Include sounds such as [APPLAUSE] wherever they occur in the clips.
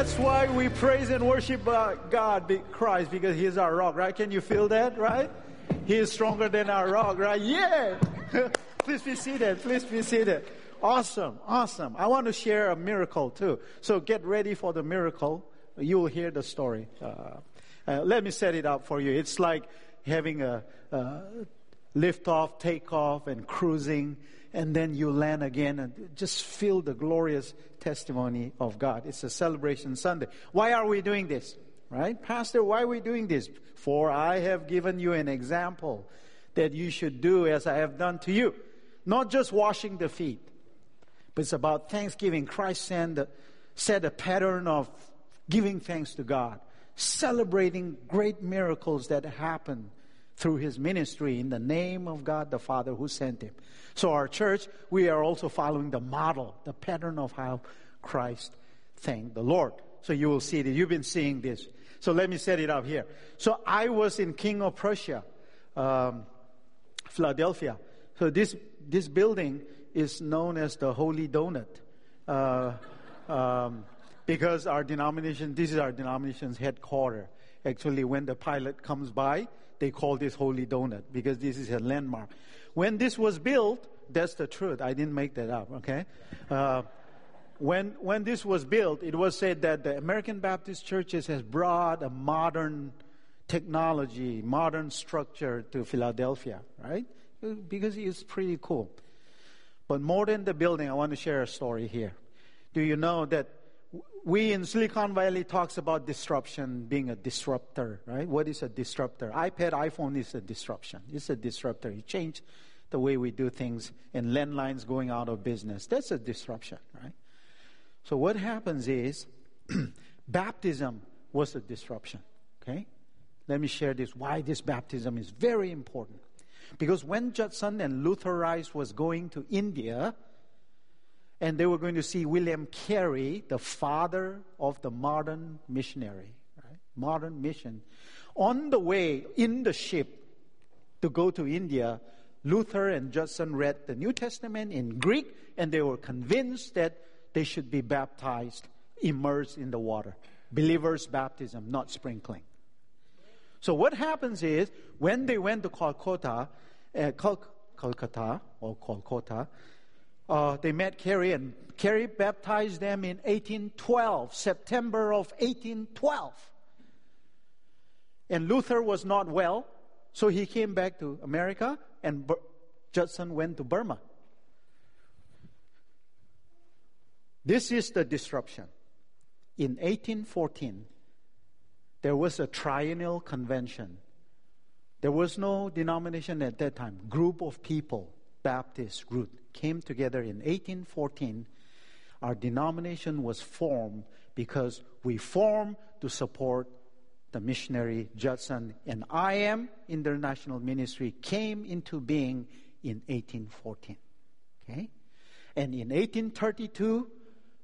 That's why we praise and worship uh, God, Christ, because He is our rock, right? Can you feel that, right? He is stronger than our rock, right? Yeah! [LAUGHS] Please be seated. Please be seated. Awesome, awesome. I want to share a miracle too. So get ready for the miracle. You will hear the story. Uh, uh, let me set it up for you. It's like having a, a lift off, take off, and cruising, and then you land again and just feel the glorious testimony of God. It's a celebration Sunday. Why are we doing this? Right? Pastor, why are we doing this? For I have given you an example that you should do as I have done to you. Not just washing the feet, but it's about thanksgiving. Christ sent, set a pattern of giving thanks to God, celebrating great miracles that happen through his ministry in the name of God the Father who sent him. So, our church, we are also following the model, the pattern of how Christ thanked the Lord. So, you will see that you've been seeing this. So, let me set it up here. So, I was in King of Prussia, um, Philadelphia. So, this, this building is known as the Holy Donut. Uh, um, because our denomination, this is our denomination's headquarters. Actually, when the pilot comes by, they call this Holy Donut because this is a landmark. When this was built, that's the truth. I didn't make that up, okay? Uh, when, when this was built, it was said that the American Baptist churches has brought a modern technology, modern structure to Philadelphia, right? Because it's pretty cool. But more than the building, I want to share a story here. Do you know that we in Silicon Valley talks about disruption being a disruptor, right? What is a disruptor? iPad, iPhone is a disruption. It's a disruptor. It changed the way we do things and landlines going out of business. That's a disruption, right? So what happens is [CLEARS THROAT] baptism was a disruption, okay? Let me share this why this baptism is very important. Because when Judson and Luther Rice was going to India, and they were going to see William Carey, the father of the modern missionary, right? modern mission. On the way in the ship to go to India, Luther and Judson read the New Testament in Greek, and they were convinced that they should be baptized, immersed in the water. Believers' baptism, not sprinkling. So what happens is when they went to Calcutta, uh, Cal- Calcutta or Calcutta, uh, they met Carey, and Carey baptized them in 1812, September of 1812. And Luther was not well, so he came back to America, and Bur- Judson went to Burma. This is the disruption. In 1814, there was a triennial convention. There was no denomination at that time, group of people, Baptist group, came together in 1814. Our denomination was formed because we formed to support the missionary Judson, and I am International Ministry came into being in 1814. Okay? And in 1832,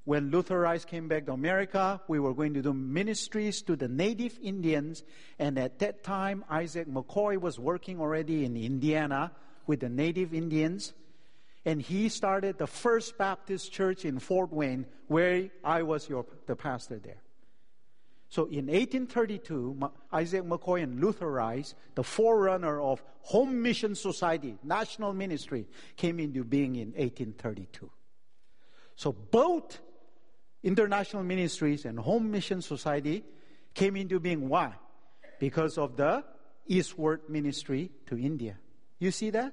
when Luther Rice came back to America, we were going to do ministries to the native Indians. And at that time, Isaac McCoy was working already in Indiana with the native Indians. And he started the first Baptist church in Fort Wayne, where I was your, the pastor there. So in 1832, Isaac McCoy and Luther Rice, the forerunner of Home Mission Society, national ministry, came into being in 1832. So both international ministries and home mission society came into being. Why? Because of the eastward ministry to India. You see that?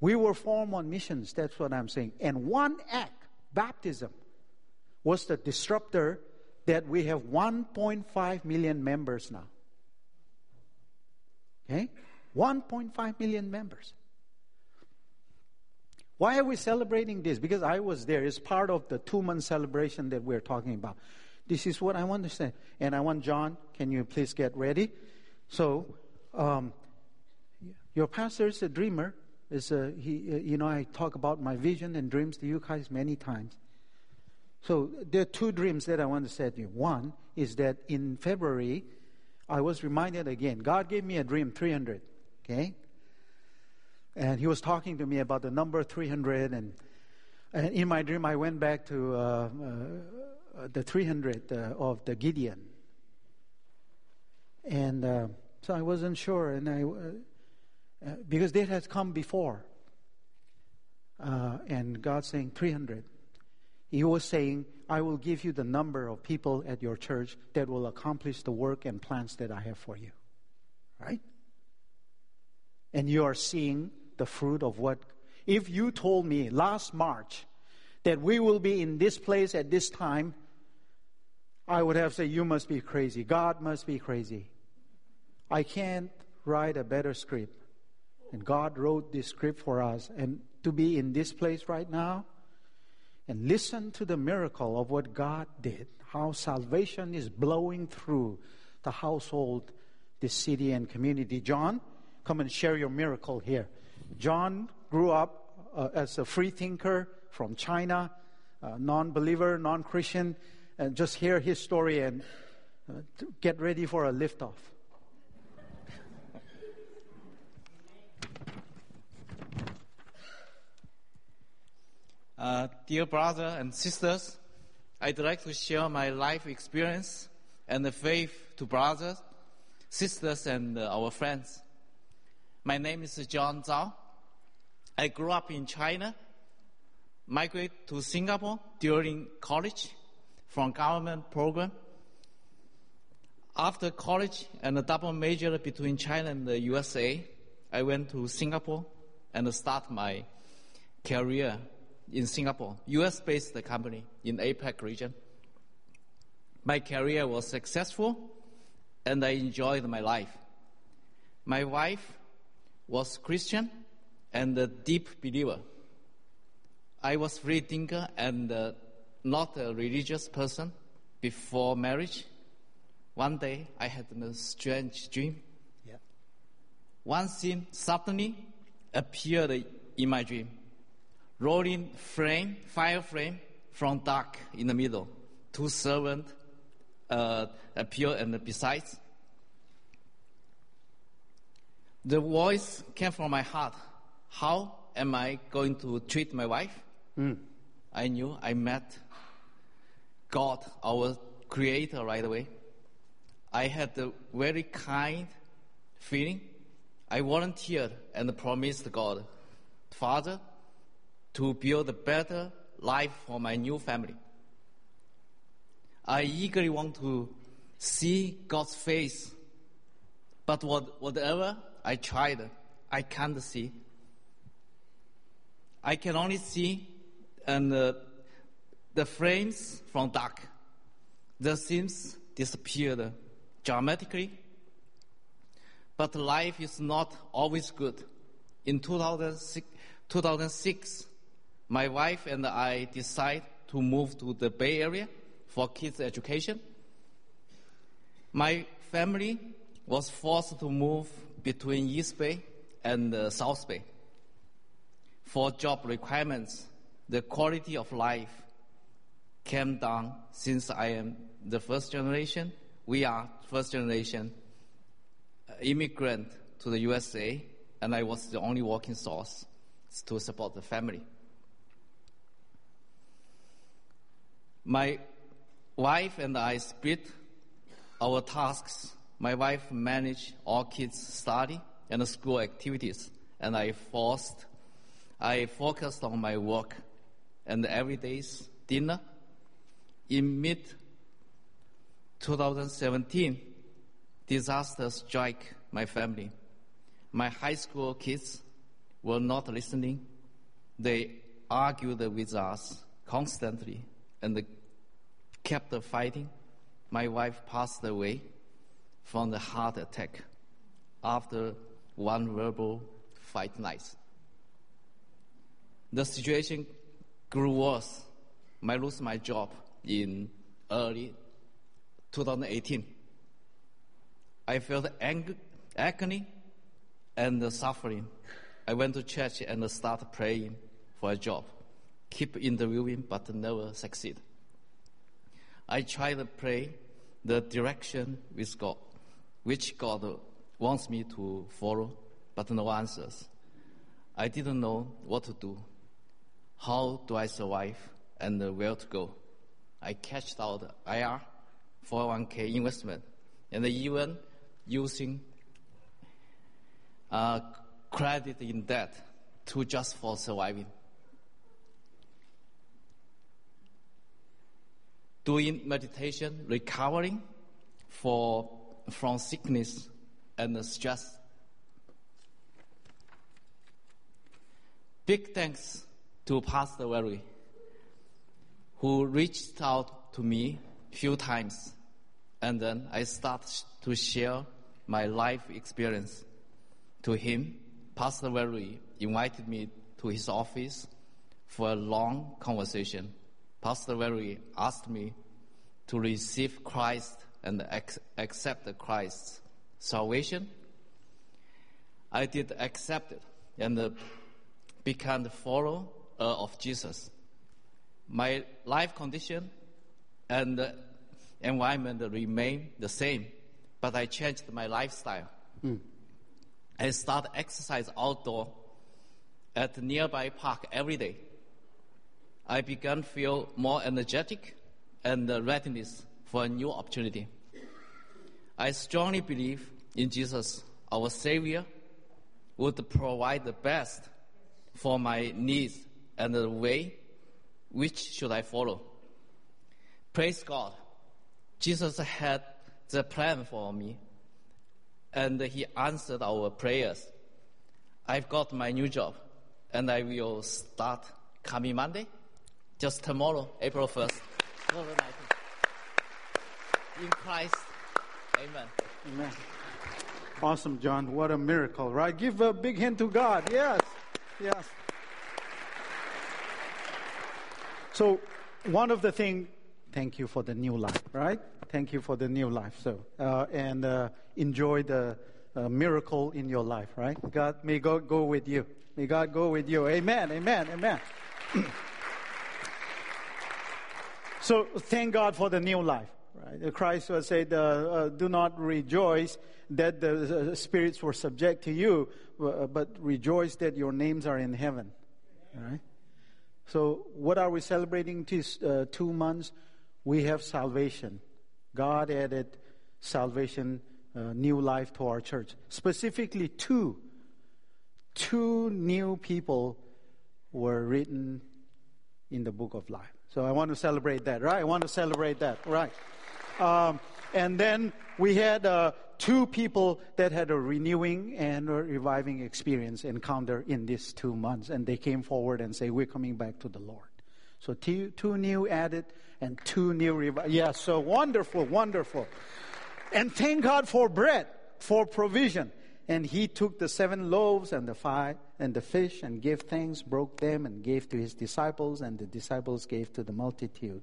We were formed on missions, that's what I'm saying. And one act, baptism, was the disruptor that we have 1.5 million members now. Okay? 1.5 million members. Why are we celebrating this? Because I was there. It's part of the two month celebration that we're talking about. This is what I want to say. And I want John, can you please get ready? So, um, your pastor is a dreamer. Is a, he, uh, you know, I talk about my vision and dreams to you guys many times. So there are two dreams that I want to say to you. One is that in February, I was reminded again. God gave me a dream, 300. Okay, and he was talking to me about the number 300 and And in my dream, I went back to uh, uh, the 300 uh, of the Gideon. And uh, so I wasn't sure, and I, uh, uh, because that has come before. and God saying 300. He was saying, I will give you the number of people at your church that will accomplish the work and plans that I have for you. Right? And you are seeing the fruit of what. If you told me last March that we will be in this place at this time, I would have said, You must be crazy. God must be crazy. I can't write a better script. And God wrote this script for us. And to be in this place right now and listen to the miracle of what God did, how salvation is blowing through the household, this city, and community. John, come and share your miracle here. John grew up uh, as a free thinker from China, non believer, non Christian. And just hear his story and uh, get ready for a liftoff. Uh, dear brothers and sisters, I'd like to share my life experience and faith to brothers, sisters, and uh, our friends. My name is John Zhao. I grew up in China, migrated to Singapore during college from government program. After college and a double major between China and the USA, I went to Singapore and start my career in Singapore, US-based company in APEC region. My career was successful and I enjoyed my life. My wife was Christian and a deep believer. I was free thinker and uh, not a religious person before marriage. One day I had a strange dream. Yeah. One scene suddenly appeared in my dream rolling frame, fire frame from dark in the middle. Two servants uh, appear and besides. The voice came from my heart. How am I going to treat my wife? Mm. I knew I met God, our creator, right away. I had a very kind feeling. I volunteered and promised God, Father, to build a better life for my new family. I eagerly want to see God's face, but what, whatever I tried, I can't see. I can only see and uh, the frames from dark. The scenes disappeared dramatically. But life is not always good. In 2006, 2006 my wife and I decided to move to the Bay Area for kids' education. My family was forced to move between East Bay and uh, South Bay. For job requirements, the quality of life came down since I am the first generation. We are first generation uh, immigrant to the USA, and I was the only working source to support the family. My wife and I split our tasks. My wife managed all kids' study and school activities, and I forced, I focused on my work and every day's dinner. In mid 2017, disaster struck my family. My high school kids were not listening. They argued with us constantly and kept fighting. My wife passed away from the heart attack after one verbal fight night. The situation grew worse. I lost my job in early 2018. I felt ang- agony and suffering. I went to church and started praying for a job. Keep interviewing, but never succeed. I try to pray the direction with God, which God wants me to follow, but no answers. I didn't know what to do. how do I survive and where to go. I cashed out IR 401k investment and even using uh, credit in debt to just for surviving. Doing meditation, recovering for, from sickness and stress. Big thanks to Pastor Valerie, who reached out to me few times, and then I started to share my life experience to him. Pastor Valerie invited me to his office for a long conversation. Pastor Very asked me to receive Christ and accept Christ's salvation. I did accept it and become the follower of Jesus. My life condition and environment remain the same, but I changed my lifestyle. Mm. I start exercise outdoor at the nearby park every day. I began feel more energetic and readiness for a new opportunity. I strongly believe in Jesus, our Savior, would provide the best for my needs and the way which should I follow. Praise God. Jesus had the plan for me and he answered our prayers. I've got my new job and I will start coming Monday, just tomorrow, April 1st, In Christ. Amen. Amen. Awesome, John. What a miracle, right? Give a big hand to God. Yes. Yes. So, one of the things, thank you for the new life, right? Thank you for the new life. So, uh, and uh, enjoy the uh, miracle in your life, right? God, may God go with you. May God go with you. Amen. Amen. Amen. [CLEARS THROAT] so, thank God for the new life. Right? Christ said, uh, uh, "Do not rejoice that the uh, spirits were subject to you, but rejoice that your names are in heaven." Right? So, what are we celebrating these uh, two months? We have salvation. God added salvation, uh, new life to our church. Specifically, two. Two new people were written in the book of life. So I want to celebrate that, right? I want to celebrate that, right? Um, and then we had uh, two people that had a renewing and a reviving experience encounter in these two months, and they came forward and say, "We're coming back to the Lord." So two, two new added and two new revival. Yeah, so wonderful, wonderful. And thank God for bread, for provision. And he took the seven loaves and the five and the fish and gave thanks, broke them, and gave to his disciples, and the disciples gave to the multitude.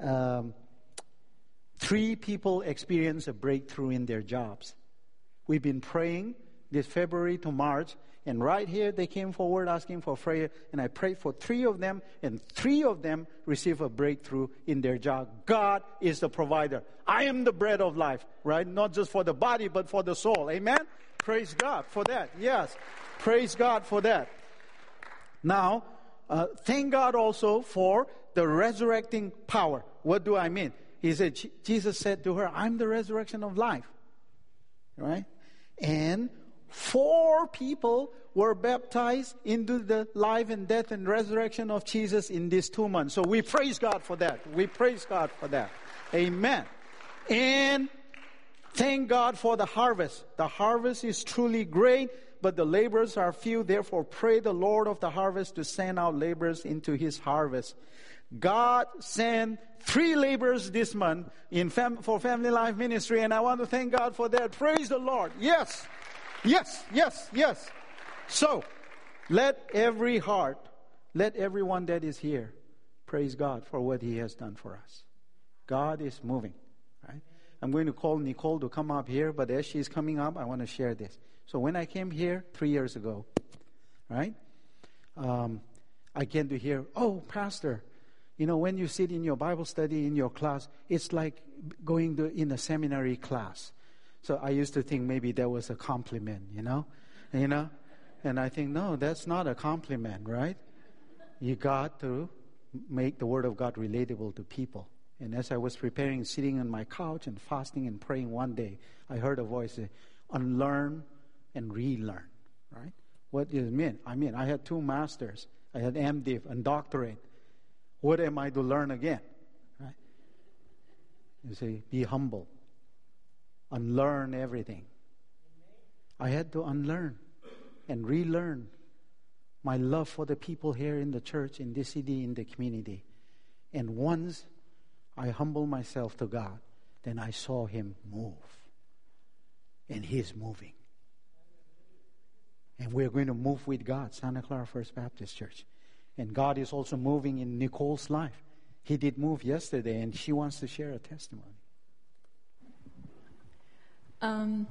Um, Three people experience a breakthrough in their jobs. We've been praying this February to March, and right here they came forward asking for prayer, and I prayed for three of them, and three of them received a breakthrough in their job. God is the provider. I am the bread of life, right? Not just for the body, but for the soul. Amen? Praise God for that. Yes. Praise God for that. Now, uh, thank God also for the resurrecting power. What do I mean? He said, Jesus said to her, I'm the resurrection of life. Right? And four people were baptized into the life and death and resurrection of Jesus in these two months. So we praise God for that. We praise God for that. Amen. And thank God for the harvest. The harvest is truly great, but the laborers are few. Therefore, pray the Lord of the harvest to send out laborers into his harvest. God sent three laborers this month in fam- for Family Life Ministry, and I want to thank God for that. Praise the Lord. Yes, yes, yes, yes. So, let every heart, let everyone that is here praise God for what He has done for us. God is moving, right? I'm going to call Nicole to come up here, but as she's coming up, I want to share this. So, when I came here three years ago, right, um, I came to hear, oh, Pastor, you know, when you sit in your Bible study in your class, it's like going to, in a seminary class. So I used to think maybe that was a compliment, you know, you know, and I think no, that's not a compliment, right? You got to make the Word of God relatable to people. And as I was preparing, sitting on my couch and fasting and praying one day, I heard a voice say, unlearn and relearn, right? What does it mean? I mean, I had two masters. I had MDiv and doctorate. What am I to learn again? Right? You say, be humble. Unlearn everything. I had to unlearn and relearn my love for the people here in the church, in this city, in the community. And once I humble myself to God, then I saw Him move. And He is moving. And we're going to move with God, Santa Clara First Baptist Church. And God is also moving in Nicole's life. He did move yesterday, and she wants to share a testimony. Um,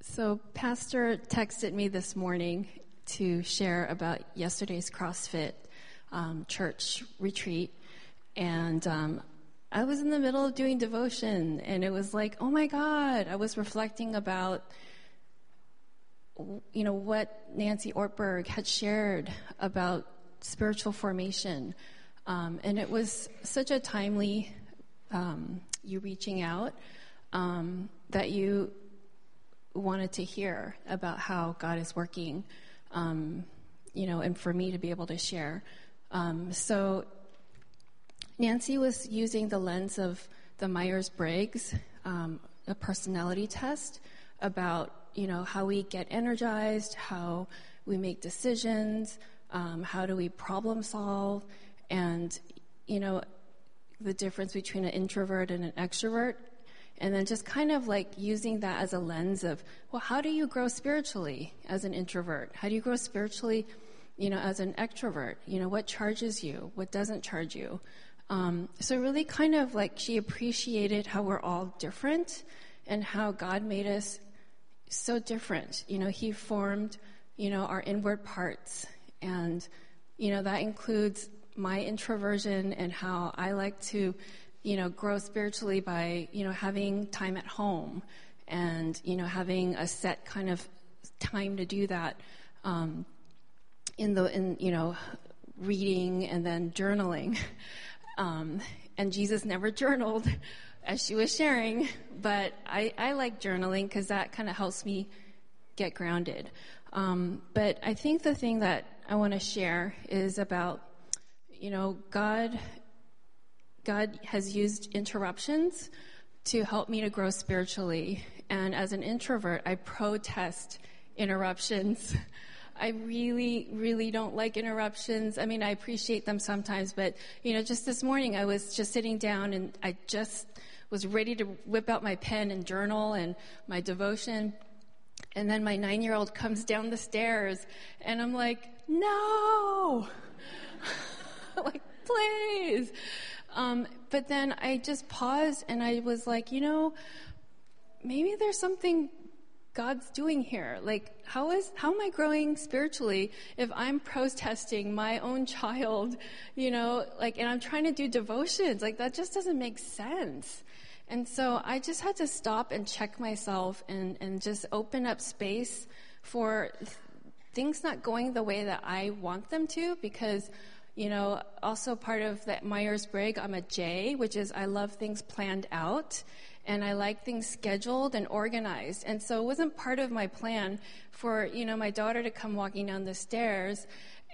so, Pastor texted me this morning to share about yesterday's CrossFit um, church retreat. And um, I was in the middle of doing devotion, and it was like, oh my God, I was reflecting about you know what Nancy Ortberg had shared about spiritual formation, um, and it was such a timely um, you reaching out um, that you wanted to hear about how God is working, um, you know, and for me to be able to share. Um, so Nancy was using the lens of the Myers Briggs, um, a personality test about you know how we get energized, how we make decisions, um, how do we problem solve, and you know the difference between an introvert and an extrovert, and then just kind of like using that as a lens of well, how do you grow spiritually as an introvert? How do you grow spiritually? You know, as an extrovert, you know, what charges you? What doesn't charge you? Um, so really kind of like she appreciated how we're all different and how God made us so different. You know, He formed, you know, our inward parts. And, you know, that includes my introversion and how I like to, you know, grow spiritually by, you know, having time at home and, you know, having a set kind of time to do that. Um, in the, in, you know, reading and then journaling. [LAUGHS] Um, and Jesus never journaled, [LAUGHS] as she was sharing, but I, I like journaling because that kind of helps me get grounded. Um, but I think the thing that I want to share is about, you know, God, God has used interruptions to help me to grow spiritually. And as an introvert, I protest interruptions. [LAUGHS] I really, really don't like interruptions. I mean, I appreciate them sometimes, but, you know, just this morning I was just sitting down and I just was ready to whip out my pen and journal and my devotion. And then my nine year old comes down the stairs and I'm like, no! [LAUGHS] like, please! Um, but then I just paused and I was like, you know, maybe there's something God's doing here? Like, how is, how am I growing spiritually if I'm protesting my own child, you know, like, and I'm trying to do devotions? Like, that just doesn't make sense. And so I just had to stop and check myself and, and just open up space for things not going the way that I want them to because, you know, also part of that Myers Briggs, I'm a J, which is I love things planned out and I like things scheduled and organized. And so it wasn't part of my plan for, you know, my daughter to come walking down the stairs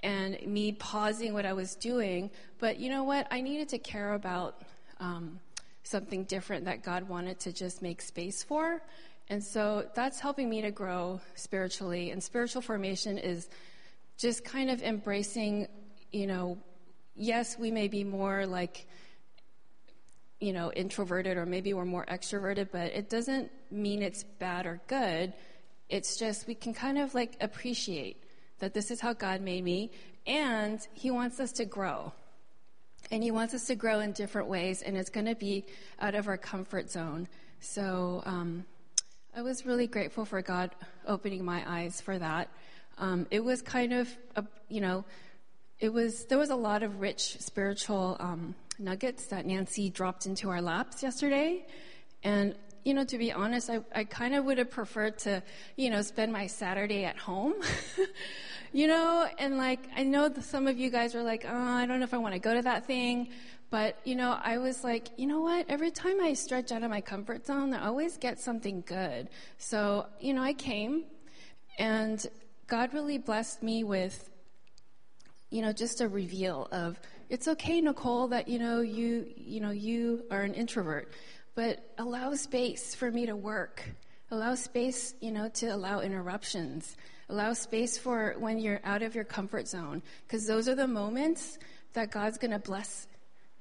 and me pausing what I was doing. But you know what? I needed to care about um, something different that God wanted to just make space for. And so that's helping me to grow spiritually. And spiritual formation is just kind of embracing, you know, yes, we may be more like, you know, introverted or maybe we're more extroverted, but it doesn't mean it's bad or good. It's just we can kind of like appreciate that this is how God made me and He wants us to grow. And He wants us to grow in different ways, and it's going to be out of our comfort zone. So um, I was really grateful for God opening my eyes for that. Um, it was kind of, a, you know, it was there was a lot of rich spiritual um, nuggets that Nancy dropped into our laps yesterday. And, you know, to be honest, I, I kind of would have preferred to, you know, spend my Saturday at home. [LAUGHS] you know, and like, I know some of you guys are like, oh, I don't know if I want to go to that thing. But, you know, I was like, you know what? Every time I stretch out of my comfort zone, I always get something good. So, you know, I came and God really blessed me with, you know, just a reveal of, it's okay, Nicole, that, you know, you, you know, you are an introvert, but allow space for me to work. Allow space, you know, to allow interruptions. Allow space for when you're out of your comfort zone. Because those are the moments that God's going to bless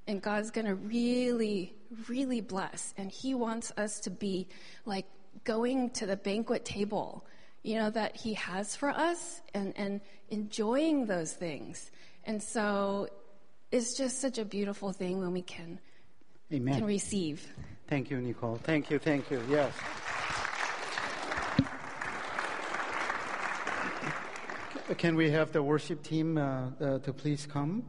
and God's going to really, really bless. And He wants us to be like going to the banquet table, you know, that He has for us and, and enjoying those things. And so it's just such a beautiful thing when we can, Amen. can receive. Thank you, Nicole. Thank you, thank you. Yes. Can we have the worship team uh, uh, to please come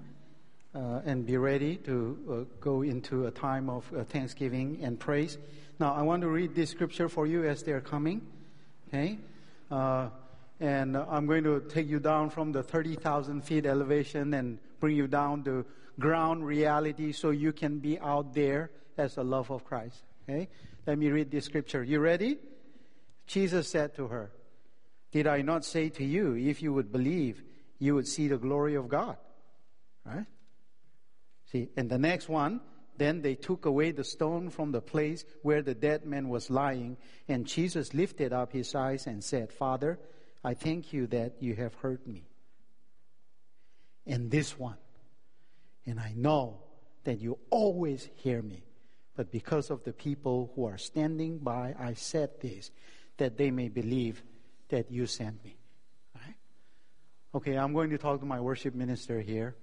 uh, and be ready to uh, go into a time of uh, thanksgiving and praise? Now, I want to read this scripture for you as they're coming. Okay? Uh, and I'm going to take you down from the 30,000 feet elevation and bring you down to ground reality so you can be out there as the love of Christ. Okay? Let me read this scripture. You ready? Jesus said to her, Did I not say to you, if you would believe, you would see the glory of God? Right? See, and the next one, then they took away the stone from the place where the dead man was lying, and Jesus lifted up his eyes and said, Father, I thank you that you have heard me. And this one, and I know that you always hear me. But because of the people who are standing by, I said this, that they may believe that you sent me. Right? Okay, I'm going to talk to my worship minister here.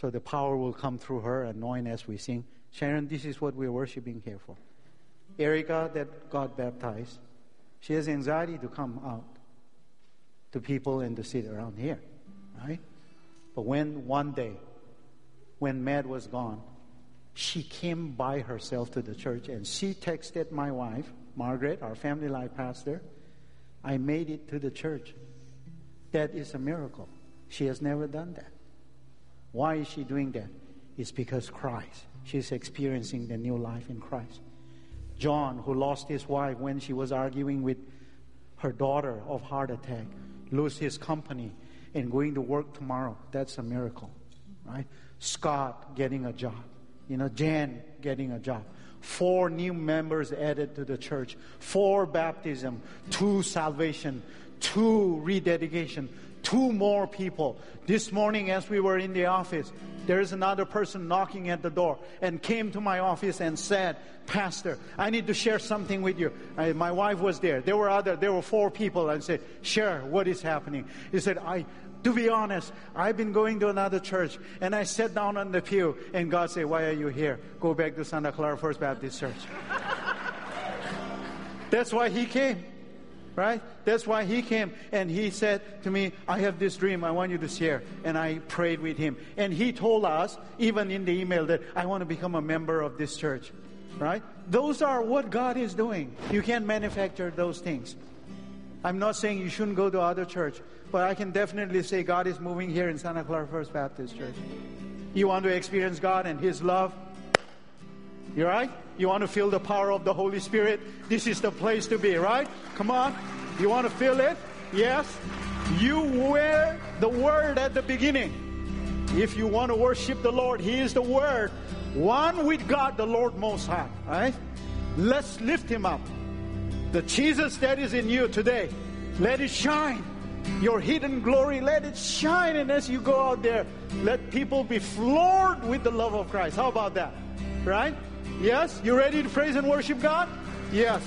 So the power will come through her, anoint as we sing. Sharon, this is what we're worshiping here for. Erica, that God baptized, she has anxiety to come out to people and to sit around here. Right? But when one day, when Matt was gone, she came by herself to the church and she texted my wife, Margaret, our family life pastor, I made it to the church. That is a miracle. She has never done that. Why is she doing that? It's because Christ. She's experiencing the new life in Christ. John, who lost his wife when she was arguing with her daughter of heart attack, lose his company and going to work tomorrow. That's a miracle, right? Scott getting a job. You know, Jan getting a job. Four new members added to the church. Four baptism, two salvation, two rededication, two more people. This morning, as we were in the office, there is another person knocking at the door and came to my office and said, Pastor, I need to share something with you. I, my wife was there. There were other, there were four people. I said, share what is happening. He said, I, to be honest, I've been going to another church and I sat down on the pew and God said, why are you here? Go back to Santa Clara First Baptist Church. [LAUGHS] That's why he came right? That's why he came and he said to me, I have this dream I want you to share. And I prayed with him. And he told us, even in the email, that I want to become a member of this church, right? Those are what God is doing. You can't manufacture those things. I'm not saying you shouldn't go to other church, but I can definitely say God is moving here in Santa Clara First Baptist Church. You want to experience God and His love? You right? You want to feel the power of the Holy Spirit? This is the place to be, right? Come on. You want to feel it? Yes. You wear the Word at the beginning. If you want to worship the Lord, He is the Word. One with God, the Lord Most High. Right? Let's lift Him up. The Jesus that is in you today, let it shine. Your hidden glory, let it shine. And as you go out there, let people be floored with the love of Christ. How about that? Right? Yes? You ready to praise and worship God? Yes.